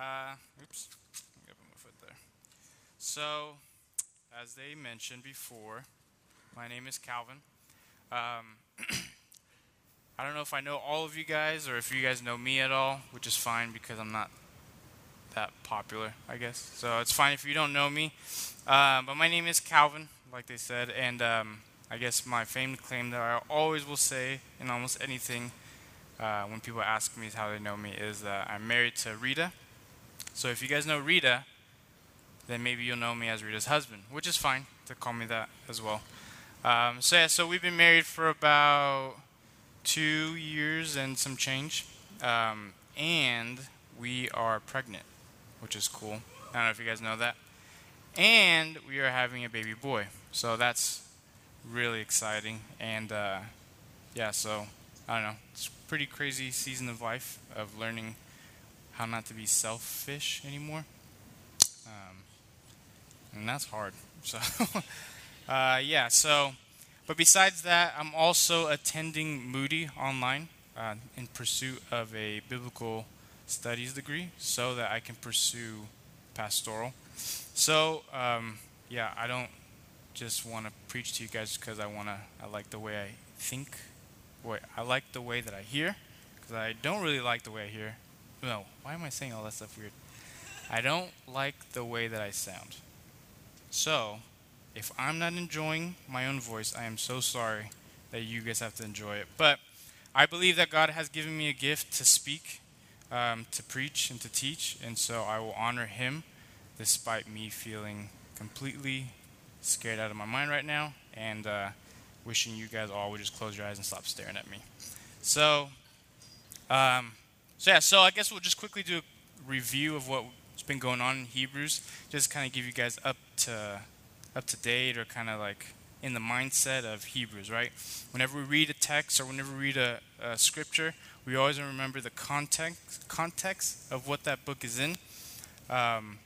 Uh, oops, let me put my foot there. So, as they mentioned before, my name is Calvin. Um, I don't know if I know all of you guys or if you guys know me at all, which is fine because I'm not that popular, I guess. So it's fine if you don't know me. Uh, but my name is Calvin, like they said, and um, I guess my famed claim that I always will say in almost anything uh, when people ask me how they know me is that I'm married to Rita. So if you guys know Rita, then maybe you'll know me as Rita's husband, which is fine to call me that as well. Um, so yeah, so we've been married for about two years and some change, um, and we are pregnant, which is cool. I don't know if you guys know that. And we are having a baby boy, so that's really exciting. And uh, yeah, so I don't know, it's a pretty crazy season of life of learning how not to be selfish anymore. Um, and that's hard. So, uh, yeah, so, but besides that, I'm also attending Moody online uh, in pursuit of a biblical studies degree so that I can pursue pastoral. So, um, yeah, I don't just want to preach to you guys because I want to, I like the way I think. Wait, I like the way that I hear because I don't really like the way I hear no, why am I saying all that stuff weird? I don't like the way that I sound. So, if I'm not enjoying my own voice, I am so sorry that you guys have to enjoy it. But I believe that God has given me a gift to speak, um, to preach, and to teach, and so I will honor Him despite me feeling completely scared out of my mind right now and uh, wishing you guys all would just close your eyes and stop staring at me. So, um, so, yeah, so I guess we'll just quickly do a review of what's been going on in Hebrews, just kind of give you guys up to up to date or kind of like in the mindset of Hebrews, right? Whenever we read a text or whenever we read a, a scripture, we always remember the context context of what that book is in, um,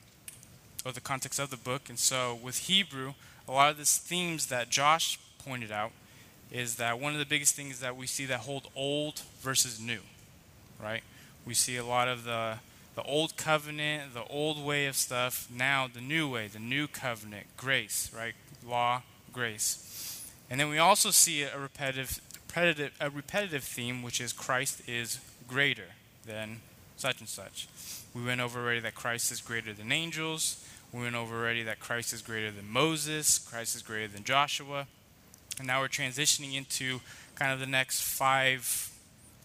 or the context of the book. And so with Hebrew, a lot of these themes that Josh pointed out is that one of the biggest things that we see that hold old versus new, right? We see a lot of the the old covenant, the old way of stuff, now the new way, the new covenant, grace, right? Law, grace. And then we also see a repetitive, repetitive, a repetitive theme, which is Christ is greater than such and such. We went over already that Christ is greater than angels. We went over already that Christ is greater than Moses. Christ is greater than Joshua. And now we're transitioning into kind of the next five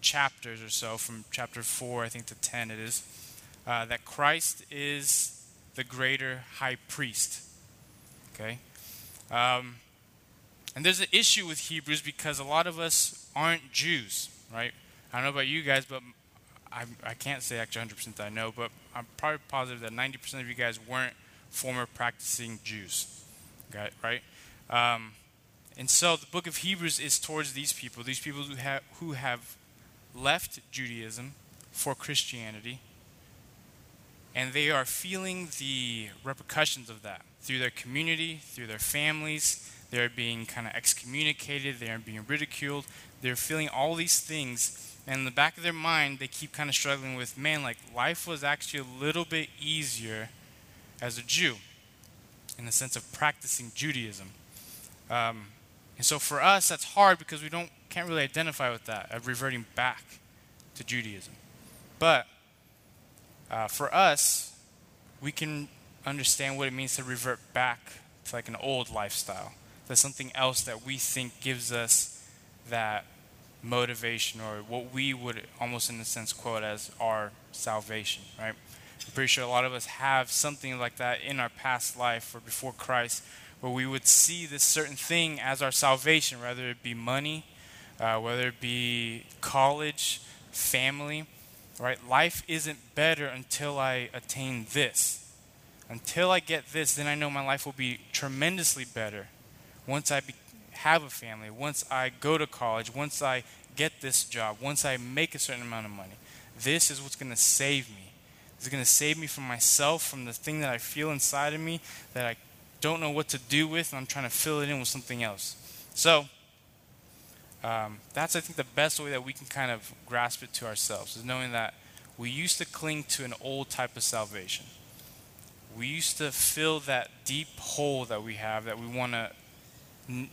chapters or so, from chapter 4, I think, to 10 it is, uh, that Christ is the greater high priest. Okay? Um, and there's an issue with Hebrews because a lot of us aren't Jews, right? I don't know about you guys, but I, I can't say actually 100% that I know, but I'm probably positive that 90% of you guys weren't former practicing Jews, okay, right? Um, and so the book of Hebrews is towards these people, these people who have, who have left Judaism for Christianity, and they are feeling the repercussions of that through their community, through their families. They're being kind of excommunicated, they're being ridiculed, they're feeling all these things. And in the back of their mind, they keep kind of struggling with man, like life was actually a little bit easier as a Jew in the sense of practicing Judaism. Um, and so for us, that's hard because we don't can't really identify with that of reverting back to Judaism. But uh, for us, we can understand what it means to revert back to like an old lifestyle. That's something else that we think gives us that motivation or what we would almost in a sense quote as our salvation, right? I'm pretty sure a lot of us have something like that in our past life or before Christ where we would see this certain thing as our salvation, whether it be money, uh, whether it be college, family, right? Life isn't better until I attain this. Until I get this, then I know my life will be tremendously better once I be, have a family, once I go to college, once I get this job, once I make a certain amount of money. This is what's going to save me. It's going to save me from myself, from the thing that I feel inside of me that I don't know what to do with, and I'm trying to fill it in with something else. So, um, that's, I think, the best way that we can kind of grasp it to ourselves, is knowing that we used to cling to an old type of salvation. We used to fill that deep hole that we have that we want to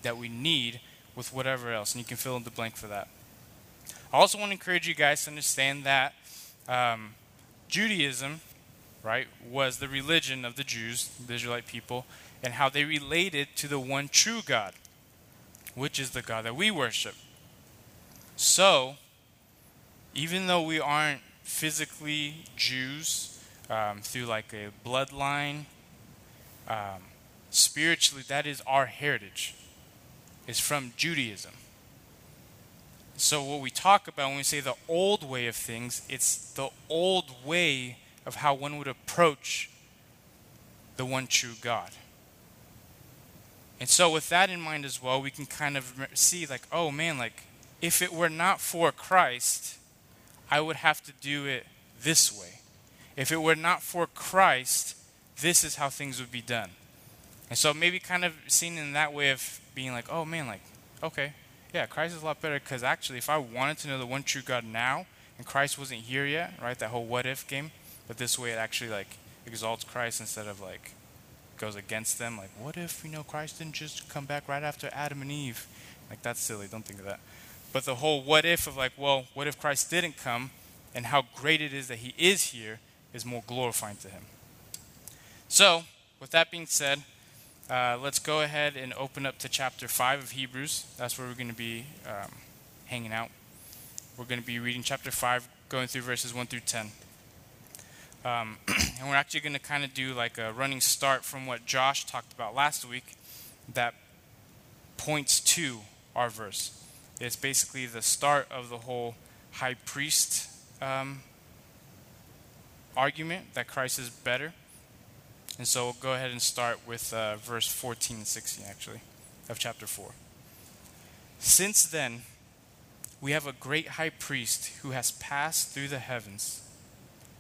that we need with whatever else, and you can fill in the blank for that. I also want to encourage you guys to understand that um, Judaism, right, was the religion of the Jews, the Israelite people, and how they related to the one true God, which is the God that we worship. So, even though we aren't physically Jews um, through like a bloodline, um, spiritually, that is our heritage. It's from Judaism. So, what we talk about when we say the old way of things, it's the old way of how one would approach the one true God. And so, with that in mind as well, we can kind of see, like, oh man, like, if it were not for Christ, I would have to do it this way. If it were not for Christ, this is how things would be done. And so, maybe kind of seen in that way of being like, oh man, like, okay, yeah, Christ is a lot better because actually, if I wanted to know the one true God now, and Christ wasn't here yet, right? That whole what if game, but this way it actually like exalts Christ instead of like goes against them. Like, what if you know Christ didn't just come back right after Adam and Eve? Like that's silly. Don't think of that. But the whole what if of like, well, what if Christ didn't come, and how great it is that He is here is more glorifying to Him. So, with that being said, uh, let's go ahead and open up to chapter 5 of Hebrews. That's where we're going to be um, hanging out. We're going to be reading chapter 5, going through verses 1 through 10. Um, and we're actually going to kind of do like a running start from what Josh talked about last week that points to our verse. It's basically the start of the whole high priest um, argument that Christ is better and so we'll go ahead and start with uh, verse 14 and 16, actually, of chapter 4. Since then, we have a great high priest who has passed through the heavens,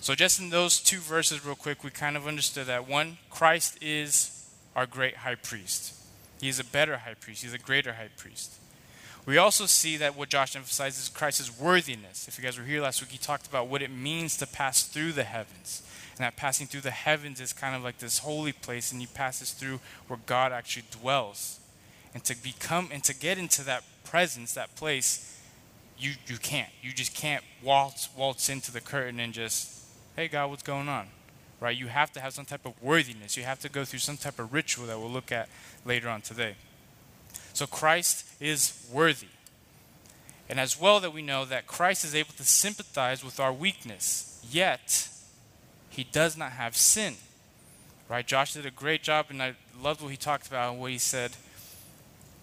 So, just in those two verses, real quick, we kind of understood that one, Christ is our great high priest. He is a better high priest, he's a greater high priest. We also see that what Josh emphasizes Christ's worthiness. If you guys were here last week, he talked about what it means to pass through the heavens. And that passing through the heavens is kind of like this holy place, and he passes through where God actually dwells and to become and to get into that presence, that place, you you can't. You just can't waltz waltz into the curtain and just, hey God, what's going on? Right? You have to have some type of worthiness. You have to go through some type of ritual that we'll look at later on today. So Christ is worthy. And as well that we know that Christ is able to sympathize with our weakness, yet he does not have sin. Right? Josh did a great job and I loved what he talked about and what he said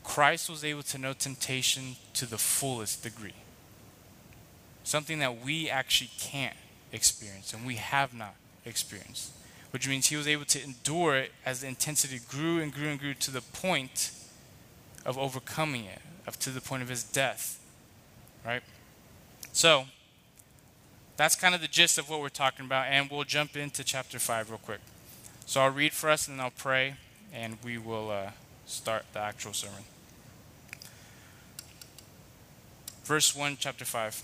Christ was able to know temptation to the fullest degree. Something that we actually can't experience and we have not experienced. Which means he was able to endure it as the intensity grew and grew and grew to the point of overcoming it, up to the point of his death. Right? So, that's kind of the gist of what we're talking about, and we'll jump into chapter 5 real quick. So I'll read for us and then I'll pray, and we will uh, start the actual sermon. Verse 1, chapter 5.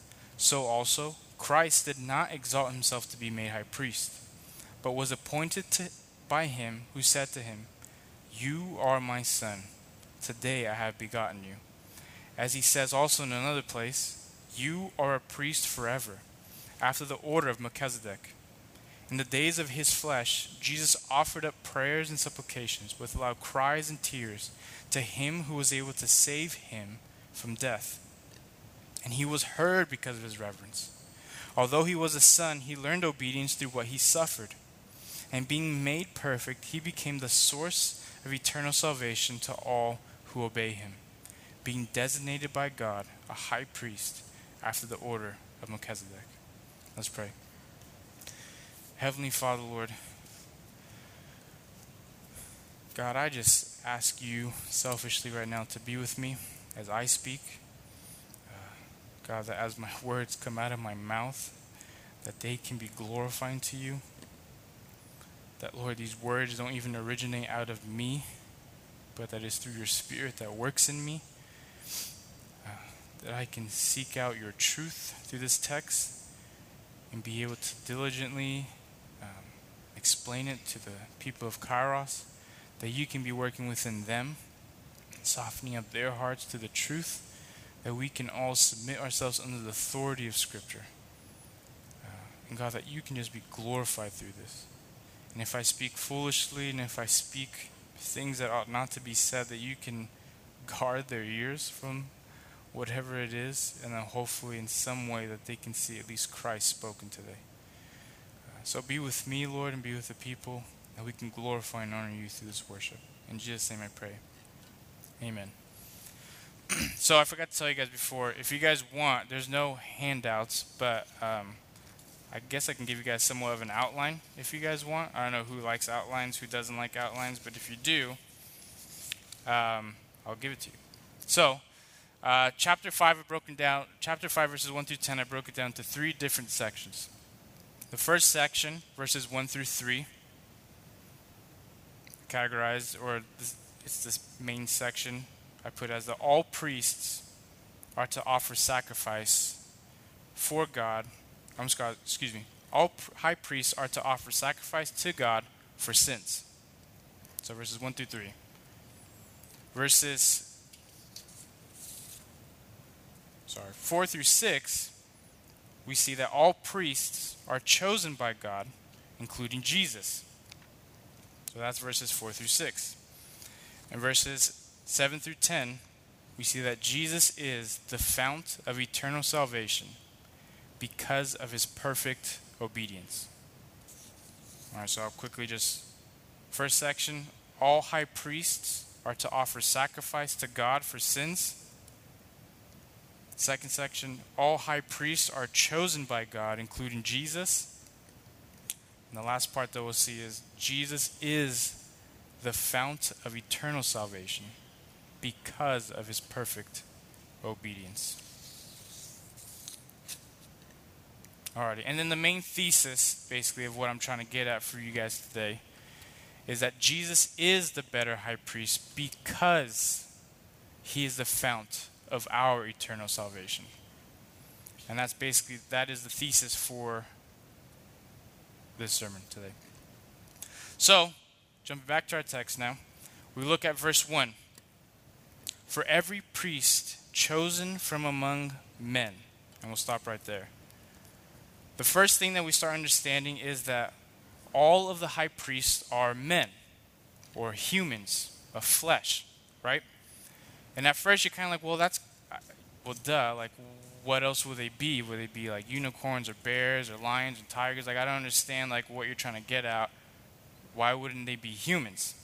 So also, Christ did not exalt himself to be made high priest, but was appointed to, by him who said to him, You are my son, today I have begotten you. As he says also in another place, You are a priest forever, after the order of Melchizedek. In the days of his flesh, Jesus offered up prayers and supplications with loud cries and tears to him who was able to save him from death. And he was heard because of his reverence. Although he was a son, he learned obedience through what he suffered. And being made perfect, he became the source of eternal salvation to all who obey him, being designated by God a high priest after the order of Melchizedek. Let's pray. Heavenly Father, Lord, God, I just ask you selfishly right now to be with me as I speak. God, that as my words come out of my mouth, that they can be glorifying to you. That, Lord, these words don't even originate out of me, but that is through your Spirit that works in me. Uh, that I can seek out your truth through this text and be able to diligently explain it to the people of Kairos, that you can be working within them, softening up their hearts to the truth, that we can all submit ourselves under the authority of Scripture. Uh, and God, that you can just be glorified through this. And if I speak foolishly and if I speak things that ought not to be said, that you can guard their ears from whatever it is, and then hopefully in some way that they can see at least Christ spoken today. So be with me, Lord, and be with the people, that we can glorify and honor you through this worship. In Jesus' name I pray. Amen. so I forgot to tell you guys before, if you guys want, there's no handouts, but um, I guess I can give you guys somewhat of an outline if you guys want. I don't know who likes outlines, who doesn't like outlines, but if you do, um, I'll give it to you. So, uh, chapter 5 I broken down, chapter 5 verses 1 through 10, I broke it down to three different sections. The first section, verses 1 through 3, categorized, or this, it's this main section I put as the all priests are to offer sacrifice for God. I'm sorry, excuse me. All high priests are to offer sacrifice to God for sins. So verses 1 through 3. Verses sorry, 4 through 6 we see that all priests are chosen by God, including Jesus. So that's verses 4 through 6. And verses 7 through 10, we see that Jesus is the fount of eternal salvation because of his perfect obedience. All right, so I'll quickly just. First section all high priests are to offer sacrifice to God for sins Second section all high priests are chosen by God, including Jesus. And the last part that we'll see is Jesus is the fount of eternal salvation because of his perfect obedience. Alrighty, and then the main thesis, basically, of what I'm trying to get at for you guys today is that Jesus is the better high priest because he is the fount of our eternal salvation. And that's basically that is the thesis for this sermon today. So, jumping back to our text now, we look at verse 1. For every priest chosen from among men. And we'll stop right there. The first thing that we start understanding is that all of the high priests are men or humans of flesh, right? And at first you're kind of like, well, that's, well, duh. Like, what else would they be? Would they be like unicorns or bears or lions and tigers? Like, I don't understand like what you're trying to get at. Why wouldn't they be humans?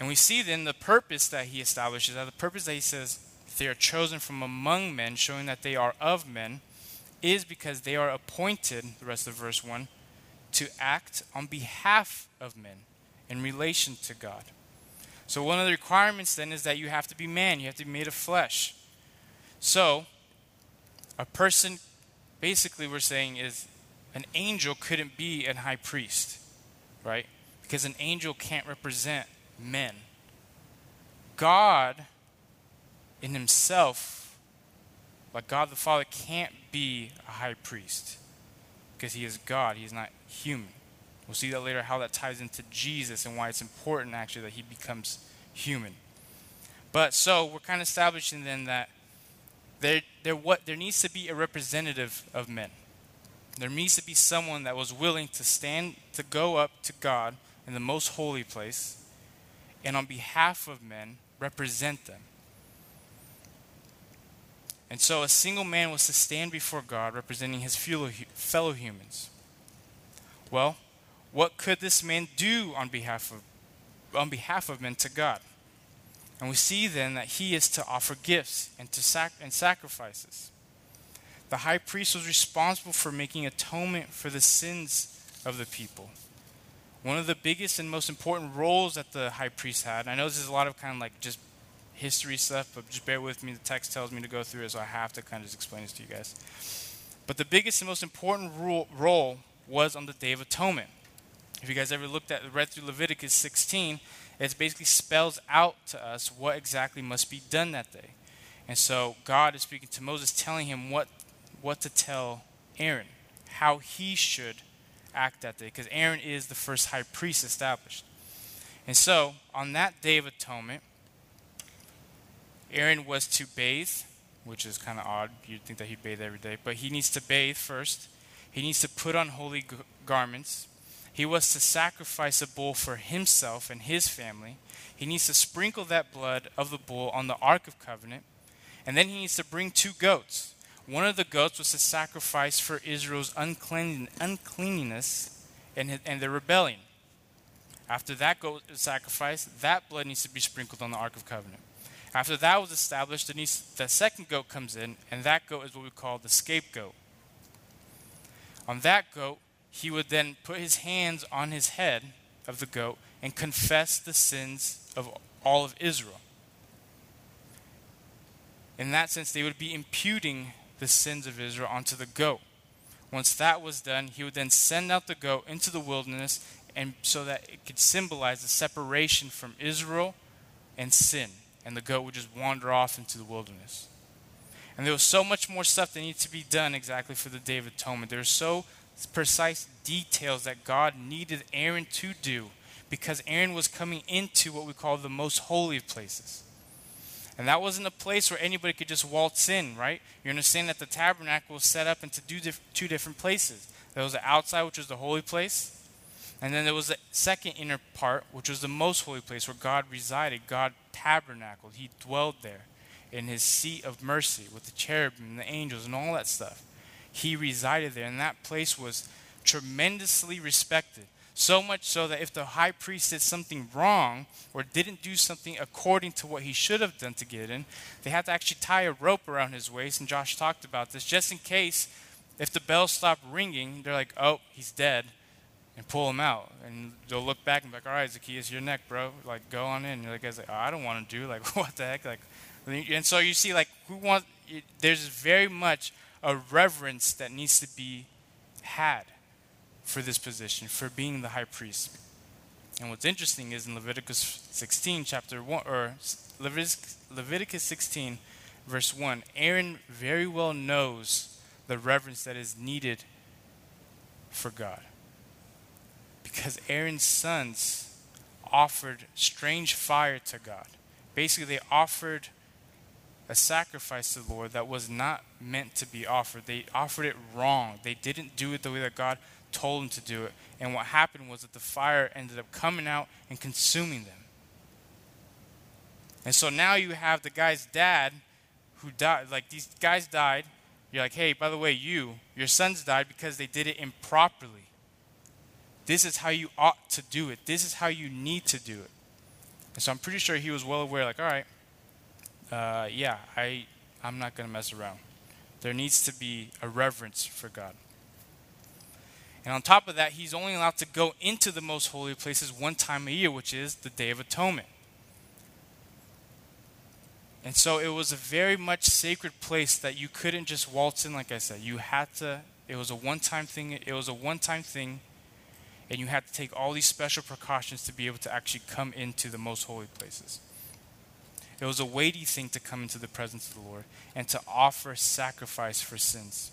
And we see then the purpose that he establishes, that the purpose that he says they are chosen from among men, showing that they are of men, is because they are appointed, the rest of verse 1, to act on behalf of men in relation to God. So, one of the requirements then is that you have to be man, you have to be made of flesh. So, a person, basically, we're saying is an angel couldn't be an high priest, right? Because an angel can't represent men. God, in himself, like God the Father, can't be a high priest because he is God, he is not human. We'll see that later how that ties into Jesus and why it's important actually that he becomes human. But so we're kind of establishing then that there, there, what, there needs to be a representative of men. There needs to be someone that was willing to stand, to go up to God in the most holy place, and on behalf of men, represent them. And so a single man was to stand before God representing his fellow humans. Well, what could this man do on behalf of on behalf of men to God? And we see then that he is to offer gifts and to sac- and sacrifices. The high priest was responsible for making atonement for the sins of the people. One of the biggest and most important roles that the high priest had, I know this is a lot of kind of like just history stuff, but just bear with me. The text tells me to go through it, so I have to kind of just explain this to you guys. But the biggest and most important role was on the Day of Atonement. If you guys ever looked at read through Leviticus 16, it basically spells out to us what exactly must be done that day. And so God is speaking to Moses, telling him what what to tell Aaron, how he should act that day, because Aaron is the first high priest established. And so on that day of atonement, Aaron was to bathe, which is kind of odd. You'd think that he'd bathe every day, but he needs to bathe first. He needs to put on holy g- garments. He was to sacrifice a bull for himself and his family. He needs to sprinkle that blood of the bull on the Ark of Covenant. And then he needs to bring two goats. One of the goats was to sacrifice for Israel's unclean, uncleanliness and, and their rebellion. After that goat is sacrificed, that blood needs to be sprinkled on the Ark of Covenant. After that was established, the, the second goat comes in, and that goat is what we call the scapegoat. On that goat, he would then put his hands on his head of the goat and confess the sins of all of Israel. In that sense, they would be imputing the sins of Israel onto the goat. Once that was done, he would then send out the goat into the wilderness and so that it could symbolize the separation from Israel and sin and the goat would just wander off into the wilderness. And there was so much more stuff that needed to be done exactly for the Day of Atonement. There were so precise details that God needed Aaron to do because Aaron was coming into what we call the most holy of places. And that wasn't a place where anybody could just waltz in, right? You understand that the tabernacle was set up into two different places. There was the outside, which was the holy place, and then there was the second inner part, which was the most holy place where God resided. God tabernacled. He dwelled there in his seat of mercy with the cherubim and the angels and all that stuff. He resided there, and that place was tremendously respected. So much so that if the high priest did something wrong or didn't do something according to what he should have done to in, they had to actually tie a rope around his waist. And Josh talked about this just in case if the bell stopped ringing, they're like, oh, he's dead and pull him out. And they'll look back and be like, all right, Zacchaeus, your neck, bro. Like, go on in. And the guy's like, oh, I don't want to do. Like, what the heck? Like, and so you see, like, who wants, there's very much a reverence that needs to be had for this position, for being the high priest. And what's interesting is in Leviticus 16, chapter 1, or Leviticus, Leviticus 16, verse 1, Aaron very well knows the reverence that is needed for God because Aaron's sons offered strange fire to God. Basically, they offered a sacrifice to the Lord that was not meant to be offered. They offered it wrong. They didn't do it the way that God told him to do it. And what happened was that the fire ended up coming out and consuming them. And so now you have the guy's dad who died. Like these guys died. You're like, hey, by the way, you, your sons died because they did it improperly. This is how you ought to do it. This is how you need to do it. And so I'm pretty sure he was well aware, like, all right, uh, yeah, I, I'm not going to mess around. There needs to be a reverence for God. And on top of that, he's only allowed to go into the most holy places one time a year, which is the Day of Atonement. And so it was a very much sacred place that you couldn't just waltz in, like I said. You had to, it was a one time thing. It was a one time thing and you had to take all these special precautions to be able to actually come into the most holy places. It was a weighty thing to come into the presence of the Lord and to offer sacrifice for sins.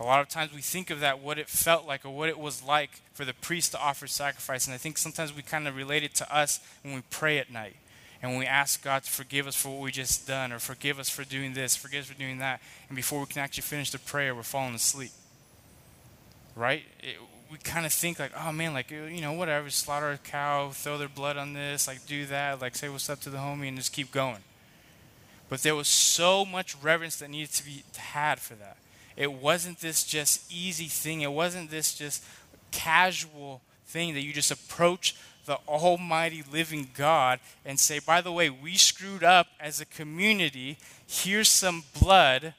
A lot of times we think of that, what it felt like or what it was like for the priest to offer sacrifice. And I think sometimes we kind of relate it to us when we pray at night and when we ask God to forgive us for what we just done or forgive us for doing this, forgive us for doing that. And before we can actually finish the prayer, we're falling asleep. right? It, we kind of think like, oh man, like uh, you know, whatever, slaughter a cow, throw their blood on this, like do that, like say what's up to the homie, and just keep going. But there was so much reverence that needed to be had for that. It wasn't this just easy thing. It wasn't this just casual thing that you just approach the almighty living God and say, by the way, we screwed up as a community. Here's some blood.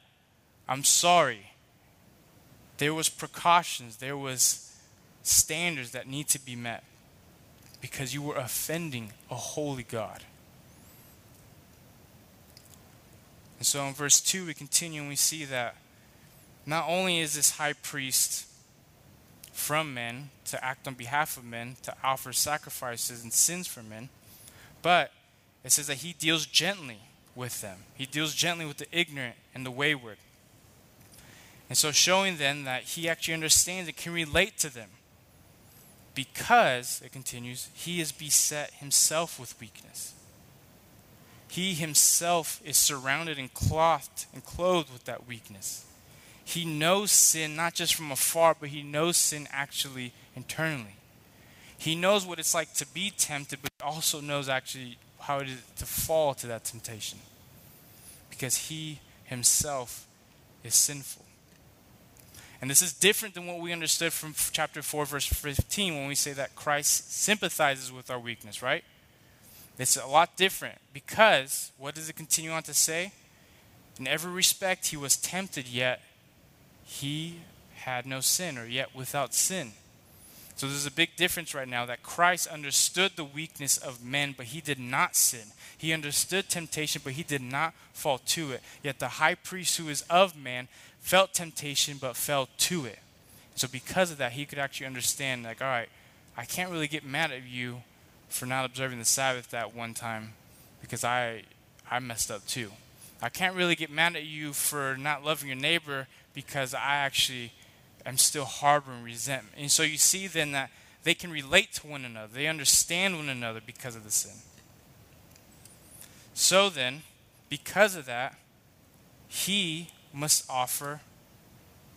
I'm sorry. There was precautions. There was standards that need to be met because you were offending a holy God. And so in verse 2, we continue and we see that not only is this high priest from men to act on behalf of men, to offer sacrifices and sins for men, but it says that he deals gently with them. He deals gently with the ignorant and the wayward. And so, showing them that he actually understands and can relate to them because, it continues, he is beset himself with weakness. He himself is surrounded and clothed and clothed with that weakness. He knows sin not just from afar, but he knows sin actually internally. He knows what it's like to be tempted, but also knows actually how it is to fall to that temptation. Because he himself is sinful. And this is different than what we understood from chapter 4, verse 15, when we say that Christ sympathizes with our weakness, right? It's a lot different because, what does it continue on to say? In every respect, he was tempted, yet he had no sin, or yet without sin. So there's a big difference right now that Christ understood the weakness of men, but he did not sin. He understood temptation, but he did not fall to it. Yet the high priest who is of man felt temptation but fell to it. So because of that, he could actually understand, like, all right, I can't really get mad at you for not observing the Sabbath that one time because I I messed up too. I can't really get mad at you for not loving your neighbor because I actually am still harboring resentment. And so you see then that they can relate to one another. They understand one another because of the sin. So then, because of that, he must offer,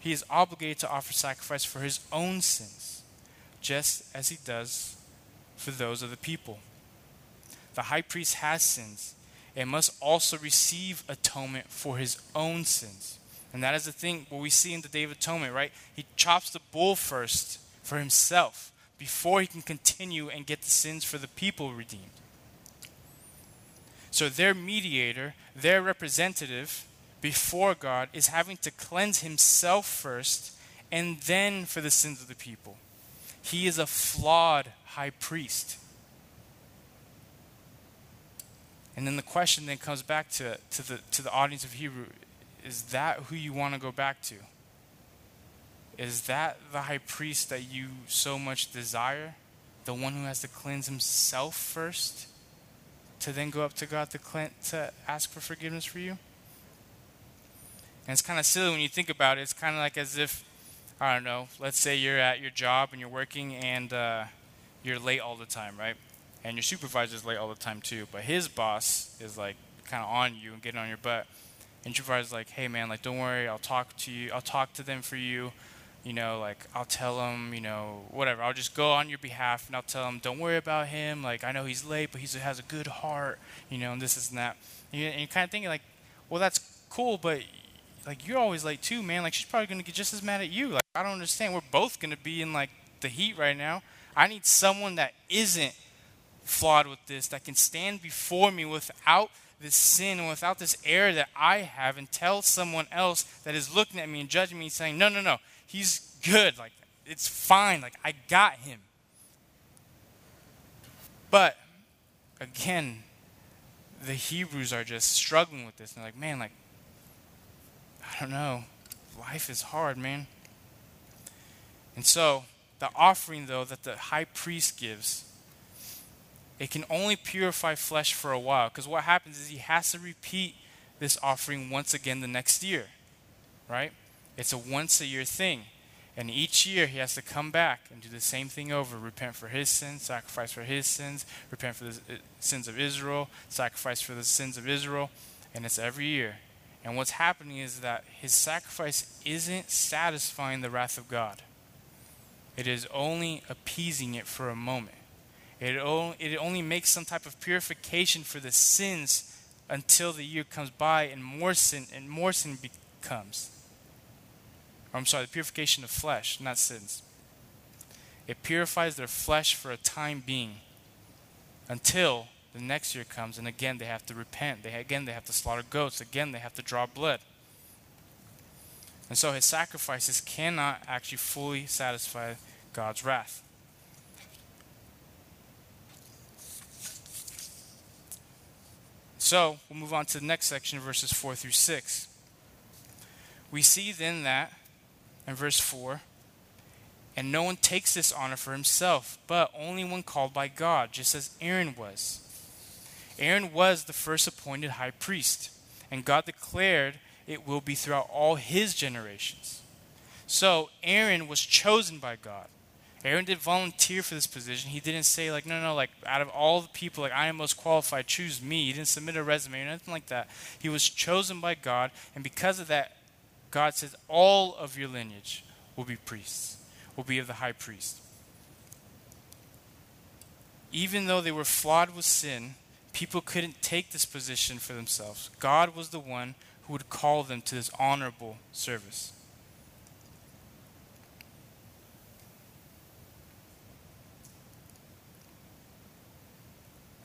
he is obligated to offer sacrifice for his own sins, just as he does for those of the people. The high priest has sins and must also receive atonement for his own sins. And that is the thing what we see in the Day of Atonement, right? He chops the bull first for himself before he can continue and get the sins for the people redeemed. So their mediator, their representative, before God is having to cleanse himself first and then for the sins of the people. He is a flawed high priest. And then the question then comes back to, to, the, to the audience of Hebrew is that who you want to go back to? Is that the high priest that you so much desire? The one who has to cleanse himself first to then go up to God to, to ask for forgiveness for you? And it's kind of silly when you think about it. It's kind of like as if, I don't know, let's say you're at your job and you're working and uh, you're late all the time, right? And your supervisor's late all the time too. But his boss is like kind of on you and getting on your butt. And supervisor's like, hey man, like don't worry, I'll talk to you, I'll talk to them for you. You know, like I'll tell them, you know, whatever. I'll just go on your behalf and I'll tell them, don't worry about him. Like I know he's late, but he has a good heart, you know, and this is and that. And you're, and you're kind of thinking like, well, that's cool, but like you're always late too, man. Like she's probably gonna get just as mad at you. Like I don't understand. We're both gonna be in like the heat right now. I need someone that isn't flawed with this, that can stand before me without this sin and without this error that I have, and tell someone else that is looking at me and judging me, saying, "No, no, no, he's good. Like it's fine. Like I got him." But again, the Hebrews are just struggling with this. And they're like, man, like I don't know. Life is hard, man. And so, the offering, though, that the high priest gives, it can only purify flesh for a while. Because what happens is he has to repeat this offering once again the next year, right? It's a once a year thing. And each year he has to come back and do the same thing over repent for his sins, sacrifice for his sins, repent for the uh, sins of Israel, sacrifice for the sins of Israel. And it's every year. And what's happening is that his sacrifice isn't satisfying the wrath of God. it is only appeasing it for a moment. It only, it only makes some type of purification for the sins until the year comes by and more sin and more sin becomes. Or I'm sorry, the purification of flesh, not sins. It purifies their flesh for a time being until the next year comes and again they have to repent. They again they have to slaughter goats. Again they have to draw blood. And so his sacrifices cannot actually fully satisfy God's wrath. So we'll move on to the next section, verses 4 through 6. We see then that, in verse 4, and no one takes this honor for himself, but only one called by God, just as Aaron was. Aaron was the first appointed high priest, and God declared it will be throughout all his generations. So Aaron was chosen by God. Aaron didn't volunteer for this position. He didn't say, like, no, no, like, out of all the people, like, I am most qualified, choose me. He didn't submit a resume or anything like that. He was chosen by God, and because of that, God says, all of your lineage will be priests, will be of the high priest. Even though they were flawed with sin, people couldn't take this position for themselves. God was the one who would call them to this honorable service.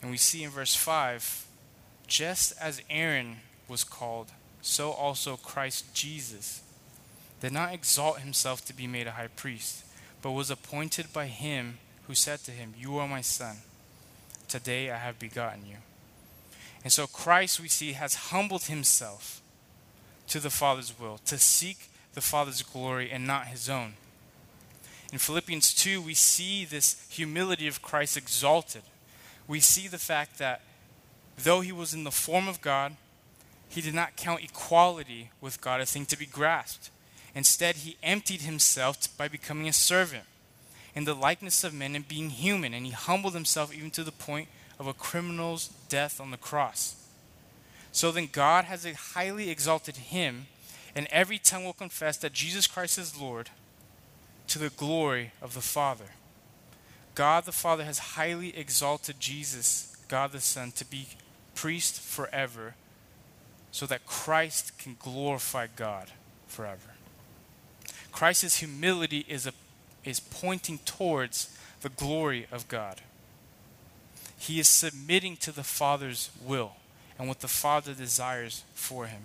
And we see in verse 5 just as Aaron was called, so also Christ Jesus did not exalt himself to be made a high priest, but was appointed by him who said to him, You are my son. Today I have begotten you. And so Christ, we see, has humbled himself to the Father's will, to seek the Father's glory and not his own. In Philippians 2, we see this humility of Christ exalted we see the fact that though he was in the form of God, he did not count equality with God a thing to be grasped. Instead, he emptied himself by becoming a servant in the likeness of men and being human, and he humbled himself even to the point of a criminal's death on the cross. So then, God has highly exalted him, and every tongue will confess that Jesus Christ is Lord to the glory of the Father. God the Father has highly exalted Jesus, God the Son, to be priest forever so that Christ can glorify God forever. Christ's humility is, a, is pointing towards the glory of God. He is submitting to the Father's will and what the Father desires for him.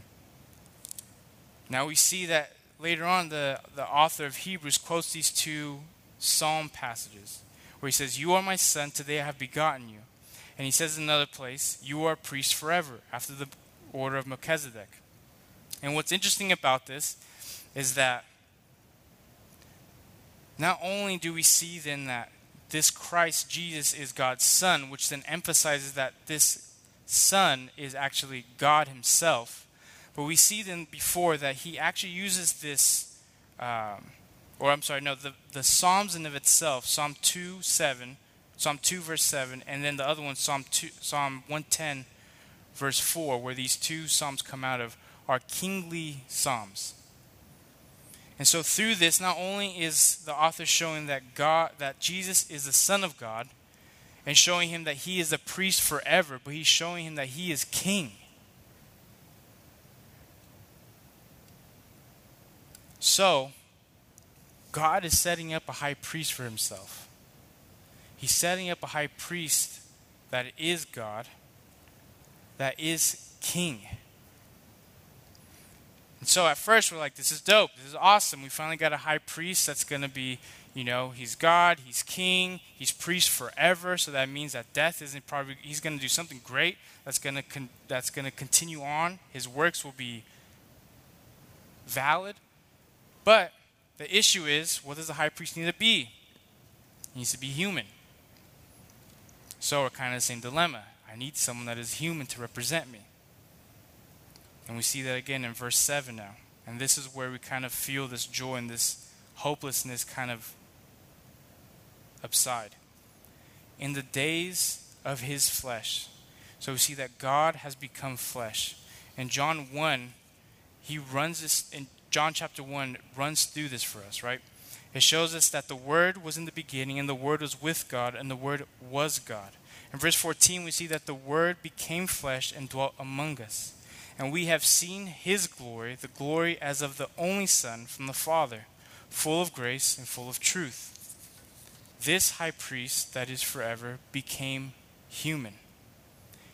Now we see that later on the, the author of Hebrews quotes these two psalm passages where he says, You are my son, today I have begotten you. And he says in another place, You are a priest forever, after the order of Melchizedek. And what's interesting about this is that not only do we see then that this Christ Jesus is God's Son, which then emphasizes that this Son is actually God Himself, but we see then before that He actually uses this. Um, or I'm sorry, no, the, the Psalms in of itself, Psalm 2, 7, Psalm 2, verse 7, and then the other one, Psalm, 2, Psalm 110, verse 4, where these two Psalms come out of, are kingly Psalms. And so through this, not only is the author showing that God, that Jesus is the Son of God, and showing him that he is a priest forever, but he's showing him that he is king. So, God is setting up a high priest for himself. He's setting up a high priest that is God, that is king. And so at first we're like, this is dope. This is awesome. We finally got a high priest that's going to be, you know, he's God, he's king, he's priest forever. So that means that death isn't probably, he's going to do something great that's going to, con- that's going to continue on. His works will be valid. But the issue is what does the high priest need to be? He needs to be human. So we're kind of the same dilemma. I need someone that is human to represent me. And we see that again in verse 7 now. And this is where we kind of feel this joy and this hopelessness kind of upside. In the days of his flesh. So we see that God has become flesh. In John 1, he runs this in John chapter 1 runs through this for us, right? It shows us that the Word was in the beginning, and the Word was with God, and the Word was God. In verse 14, we see that the Word became flesh and dwelt among us. And we have seen His glory, the glory as of the only Son from the Father, full of grace and full of truth. This high priest that is forever became human.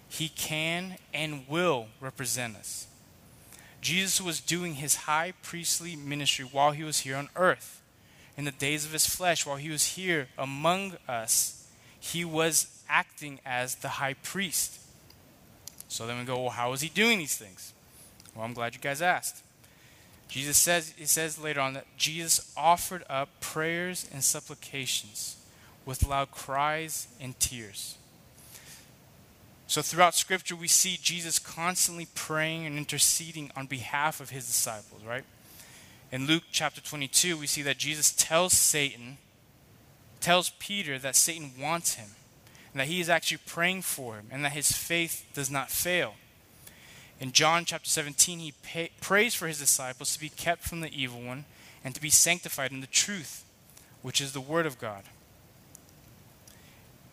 He can and will represent us. Jesus was doing his high priestly ministry while he was here on earth. In the days of his flesh, while he was here among us, he was acting as the high priest. So then we go, well, how is he doing these things? Well, I'm glad you guys asked. Jesus says, it says later on that Jesus offered up prayers and supplications with loud cries and tears. So throughout Scripture, we see Jesus constantly praying and interceding on behalf of his disciples, right? In Luke chapter 22, we see that Jesus tells Satan, tells Peter that Satan wants him, and that he is actually praying for him, and that his faith does not fail. In John chapter 17, he pay, prays for his disciples to be kept from the evil one and to be sanctified in the truth, which is the Word of God.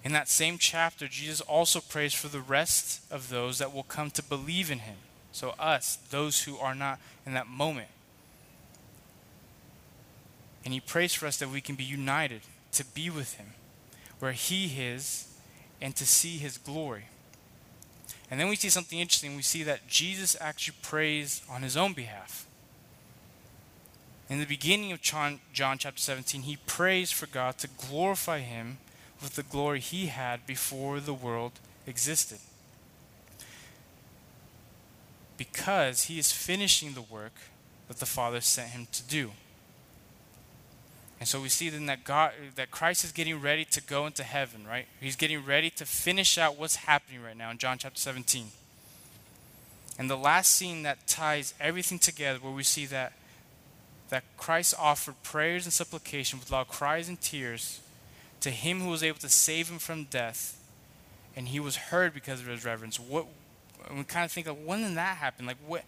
In that same chapter, Jesus also prays for the rest of those that will come to believe in him. So, us, those who are not in that moment. And he prays for us that we can be united to be with him, where he is, and to see his glory. And then we see something interesting. We see that Jesus actually prays on his own behalf. In the beginning of John, chapter 17, he prays for God to glorify him with the glory he had before the world existed. Because he is finishing the work that the Father sent him to do. And so we see then that God that Christ is getting ready to go into heaven, right? He's getting ready to finish out what's happening right now in John chapter 17. And the last scene that ties everything together where we see that that Christ offered prayers and supplication with loud cries and tears to him who was able to save him from death, and he was heard because of his reverence. What we kind of think like, when did that happen? Like what?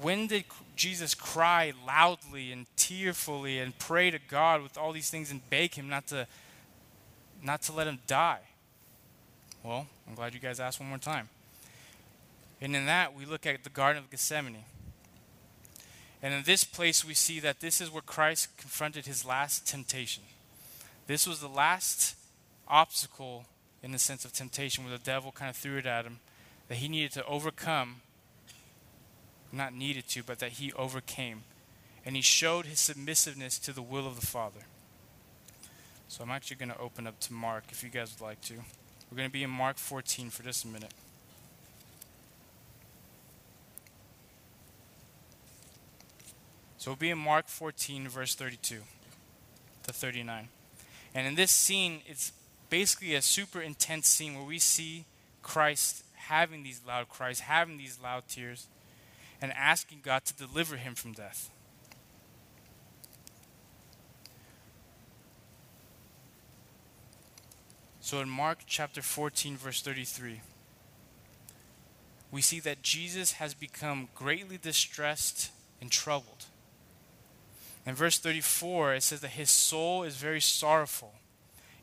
When did Jesus cry loudly and tearfully and pray to God with all these things and beg Him not to, not to let him die? Well, I'm glad you guys asked one more time. And in that, we look at the Garden of Gethsemane. And in this place, we see that this is where Christ confronted his last temptation. This was the last obstacle in the sense of temptation where the devil kind of threw it at him that he needed to overcome. Not needed to, but that he overcame. And he showed his submissiveness to the will of the Father. So I'm actually going to open up to Mark if you guys would like to. We're going to be in Mark 14 for just a minute. So we'll be in Mark 14, verse 32 to 39. And in this scene, it's basically a super intense scene where we see Christ having these loud cries, having these loud tears, and asking God to deliver him from death. So in Mark chapter 14, verse 33, we see that Jesus has become greatly distressed and troubled. In verse 34, it says that his soul is very sorrowful,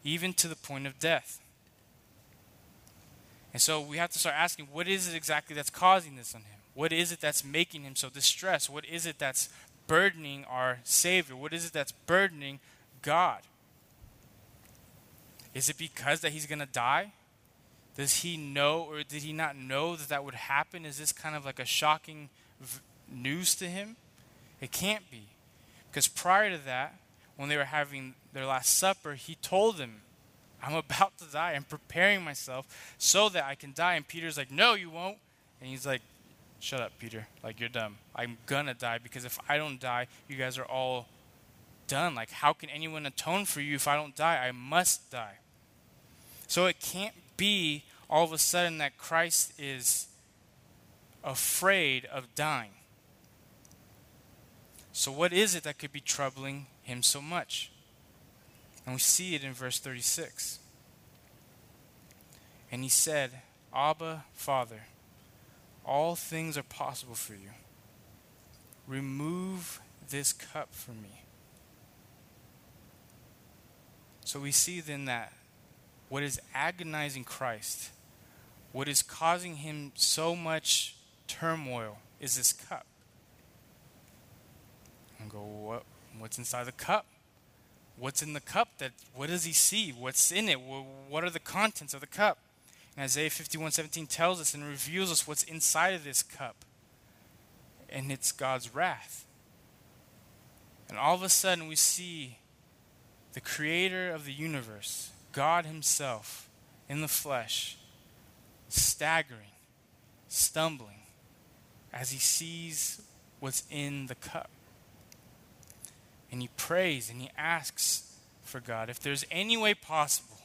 even to the point of death. And so we have to start asking what is it exactly that's causing this on him? What is it that's making him so distressed? What is it that's burdening our Savior? What is it that's burdening God? Is it because that he's going to die? Does he know or did he not know that that would happen? Is this kind of like a shocking v- news to him? It can't be. Because prior to that, when they were having their last supper, he told them, I'm about to die. I'm preparing myself so that I can die. And Peter's like, No, you won't. And he's like, Shut up, Peter. Like, you're dumb. I'm gonna die because if I don't die, you guys are all done. Like, how can anyone atone for you if I don't die? I must die. So it can't be all of a sudden that Christ is afraid of dying. So, what is it that could be troubling him so much? And we see it in verse 36. And he said, Abba, Father, all things are possible for you. Remove this cup from me. So we see then that what is agonizing Christ, what is causing him so much turmoil, is this cup. And go, what, what's inside the cup? What's in the cup? That what does he see? What's in it? What are the contents of the cup? And Isaiah 51:17 tells us and reveals us what's inside of this cup. And it's God's wrath. And all of a sudden we see the creator of the universe, God himself in the flesh, staggering, stumbling as he sees what's in the cup. And he prays and he asks for God if there's any way possible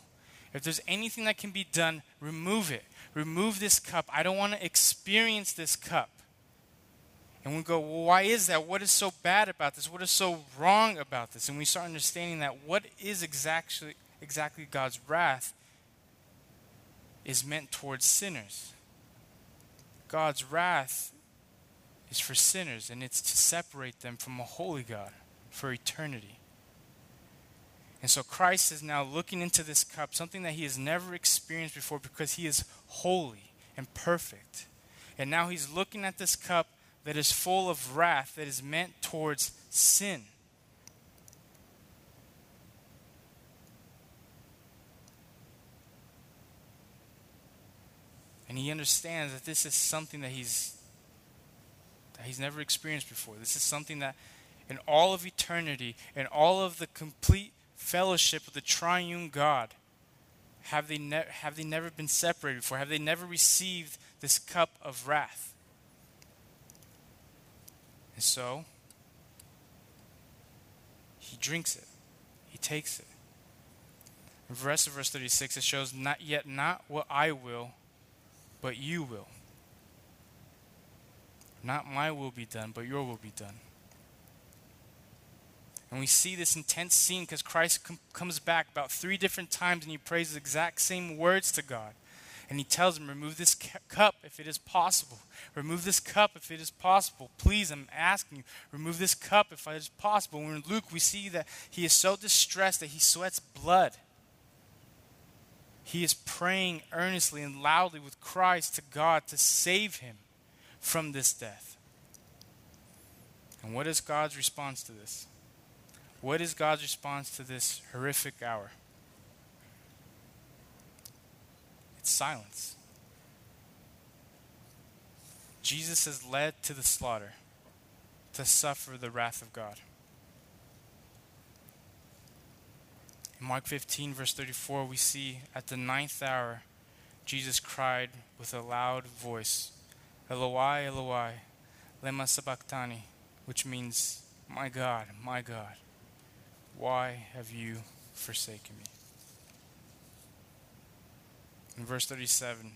if there's anything that can be done, remove it. Remove this cup. I don't want to experience this cup. And we go, well, why is that? What is so bad about this? What is so wrong about this? And we start understanding that what is exactly, exactly God's wrath is meant towards sinners. God's wrath is for sinners, and it's to separate them from a holy God for eternity. And so Christ is now looking into this cup, something that he has never experienced before because he is holy and perfect. And now he's looking at this cup that is full of wrath that is meant towards sin. And he understands that this is something that he's that he's never experienced before. This is something that in all of eternity, in all of the complete fellowship with the triune God? Have they, ne- have they never been separated before? Have they never received this cup of wrath? And so, he drinks it, he takes it. In the rest of verse 36, it shows, Not yet, not what I will, but you will. Not my will be done, but your will be done. And we see this intense scene because Christ com- comes back about three different times and he prays the exact same words to God. And he tells him, Remove this cu- cup if it is possible. Remove this cup if it is possible. Please, I'm asking you, remove this cup if it is possible. When in Luke, we see that he is so distressed that he sweats blood. He is praying earnestly and loudly with cries to God to save him from this death. And what is God's response to this? What is God's response to this horrific hour? It's silence. Jesus is led to the slaughter to suffer the wrath of God. In Mark 15, verse 34, we see at the ninth hour, Jesus cried with a loud voice, Eloi, Eloi, lema sabachthani, which means, My God, my God, why have you forsaken me? In verse 37,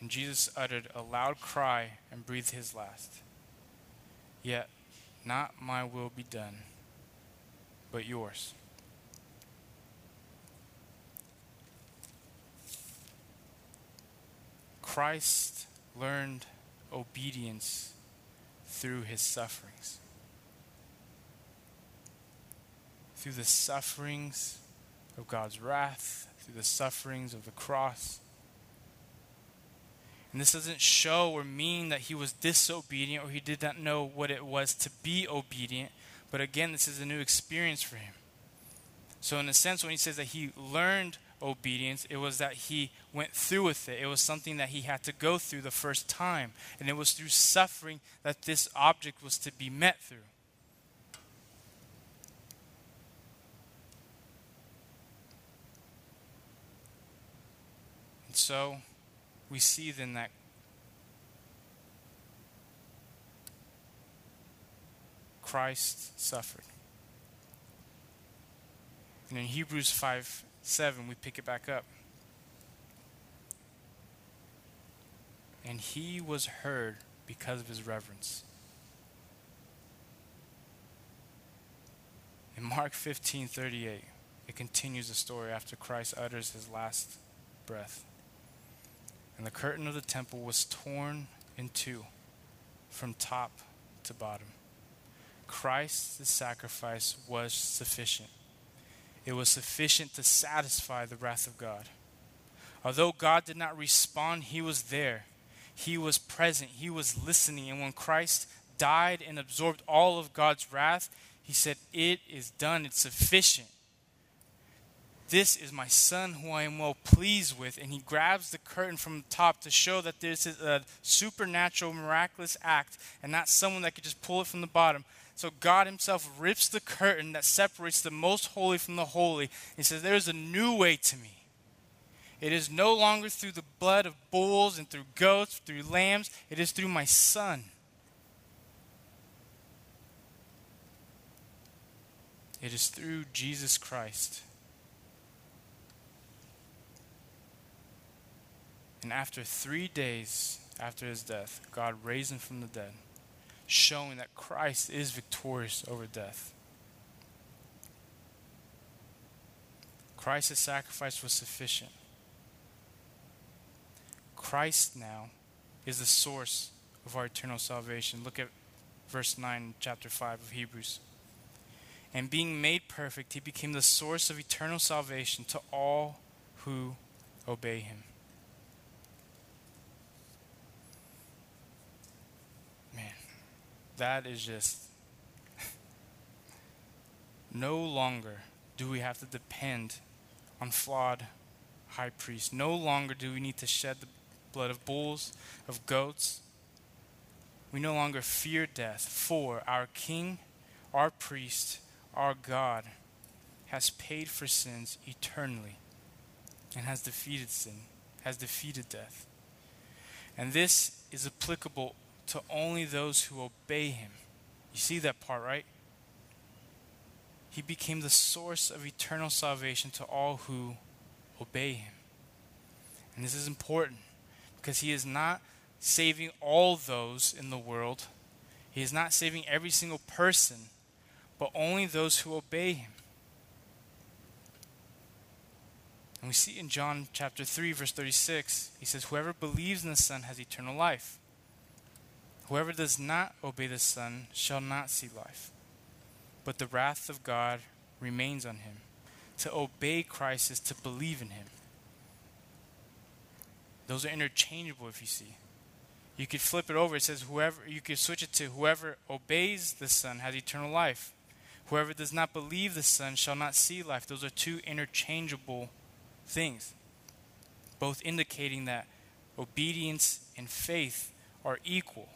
and Jesus uttered a loud cry and breathed his last. Yet, not my will be done, but yours. Christ learned obedience through his sufferings. Through the sufferings of God's wrath, through the sufferings of the cross. And this doesn't show or mean that he was disobedient or he did not know what it was to be obedient. But again, this is a new experience for him. So, in a sense, when he says that he learned obedience, it was that he went through with it. It was something that he had to go through the first time. And it was through suffering that this object was to be met through. So we see then that Christ suffered. And in Hebrews 5 7, we pick it back up. And he was heard because of his reverence. In Mark 15 38, it continues the story after Christ utters his last breath. And the curtain of the temple was torn in two from top to bottom. Christ's sacrifice was sufficient. it was sufficient to satisfy the wrath of God. Although God did not respond, He was there. He was present. He was listening. And when Christ died and absorbed all of God's wrath, He said, It is done. It's sufficient. This is my son who I am well pleased with. And he grabs the curtain from the top to show that this is a supernatural, miraculous act and not someone that could just pull it from the bottom. So God Himself rips the curtain that separates the most holy from the holy. He says, There is a new way to me. It is no longer through the blood of bulls and through goats, through lambs. It is through my Son. It is through Jesus Christ. And after three days after his death, God raised him from the dead, showing that Christ is victorious over death. Christ's sacrifice was sufficient. Christ now is the source of our eternal salvation. Look at verse 9, chapter 5 of Hebrews. And being made perfect, he became the source of eternal salvation to all who obey him. That is just no longer do we have to depend on flawed high priests. No longer do we need to shed the blood of bulls, of goats. We no longer fear death, for our King, our priest, our God has paid for sins eternally and has defeated sin, has defeated death. And this is applicable to only those who obey him. You see that part, right? He became the source of eternal salvation to all who obey him. And this is important because he is not saving all those in the world, he is not saving every single person, but only those who obey him. And we see in John chapter 3, verse 36, he says, Whoever believes in the Son has eternal life. Whoever does not obey the Son shall not see life, but the wrath of God remains on him. To obey Christ is to believe in him. Those are interchangeable if you see. You could flip it over. It says, whoever, you could switch it to whoever obeys the Son has eternal life. Whoever does not believe the Son shall not see life. Those are two interchangeable things, both indicating that obedience and faith are equal.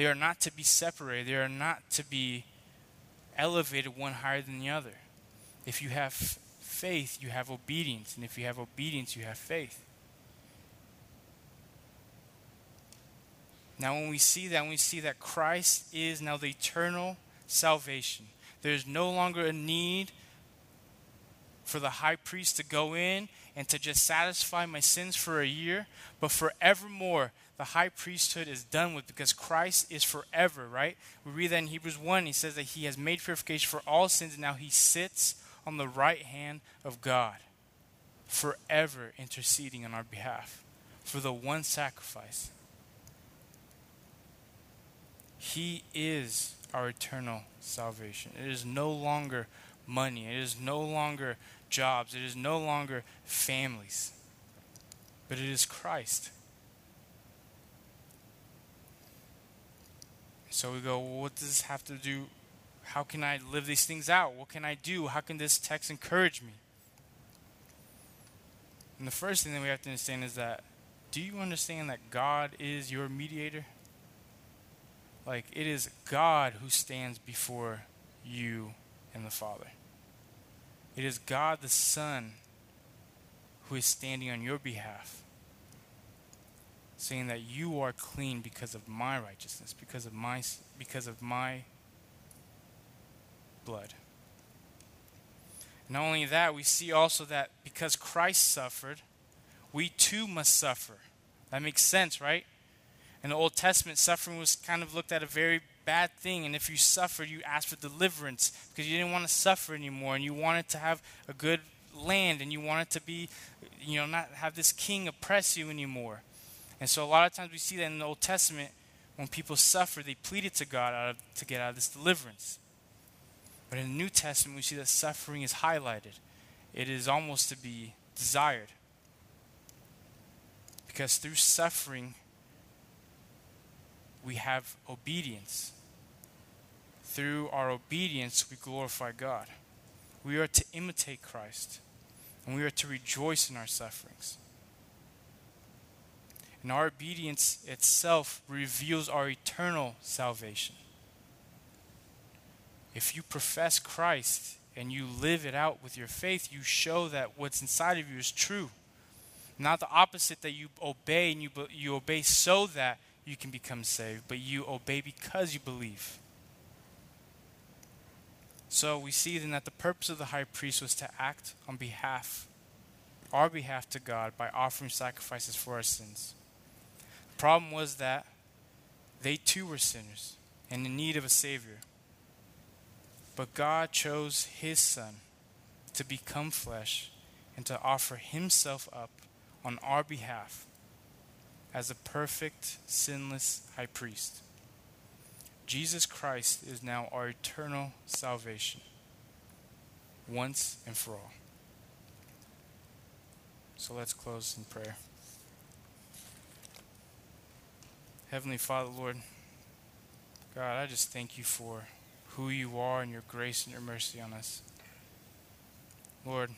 They are not to be separated, they are not to be elevated one higher than the other. If you have faith, you have obedience. And if you have obedience, you have faith. Now, when we see that, when we see that Christ is now the eternal salvation, there's no longer a need for the high priest to go in and to just satisfy my sins for a year, but forevermore the high priesthood is done with because Christ is forever, right? We read that in Hebrews 1. He says that he has made purification for all sins, and now he sits on the right hand of God, forever interceding on our behalf for the one sacrifice. He is our eternal salvation. It is no longer money, it is no longer jobs, it is no longer families, but it is Christ. So we go, well, what does this have to do? How can I live these things out? What can I do? How can this text encourage me? And the first thing that we have to understand is that do you understand that God is your mediator? Like, it is God who stands before you and the Father. It is God the Son who is standing on your behalf saying that you are clean because of my righteousness, because of my because of my blood. Not only that, we see also that because Christ suffered, we too must suffer. That makes sense, right? In the Old Testament, suffering was kind of looked at a very bad thing. And if you suffered, you asked for deliverance because you didn't want to suffer anymore and you wanted to have a good land and you wanted to be, you know, not have this king oppress you anymore. And so a lot of times we see that in the Old Testament, when people suffer, they pleaded to God of, to get out of this deliverance. But in the New Testament, we see that suffering is highlighted. it is almost to be desired. Because through suffering, we have obedience. Through our obedience, we glorify God. We are to imitate Christ, and we are to rejoice in our sufferings. And our obedience itself reveals our eternal salvation. If you profess Christ and you live it out with your faith, you show that what's inside of you is true. Not the opposite that you obey and you, you obey so that you can become saved, but you obey because you believe. So we see then that the purpose of the high priest was to act on behalf, our behalf to God by offering sacrifices for our sins. The problem was that they too were sinners and in need of a Savior. But God chose His Son to become flesh and to offer Himself up on our behalf as a perfect, sinless high priest. Jesus Christ is now our eternal salvation, once and for all. So let's close in prayer. Heavenly Father, Lord, God, I just thank you for who you are and your grace and your mercy on us. Lord,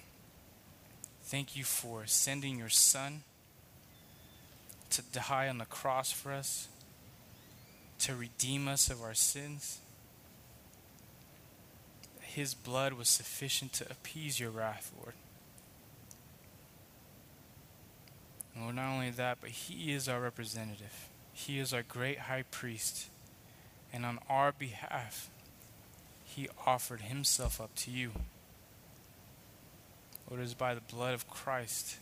thank you for sending your Son to die on the cross for us, to redeem us of our sins. His blood was sufficient to appease your wrath, Lord. Lord, not only that, but He is our representative. He is our great high priest. And on our behalf, He offered Himself up to you. Lord, it is by the blood of Christ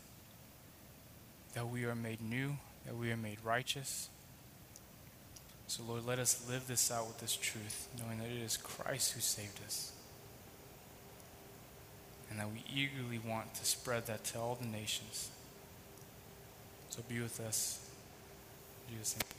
that we are made new that we are made righteous. So, Lord, let us live this out with this truth, knowing that it is Christ who saved us. And that we eagerly want to spread that to all the nations. So be with us. Name.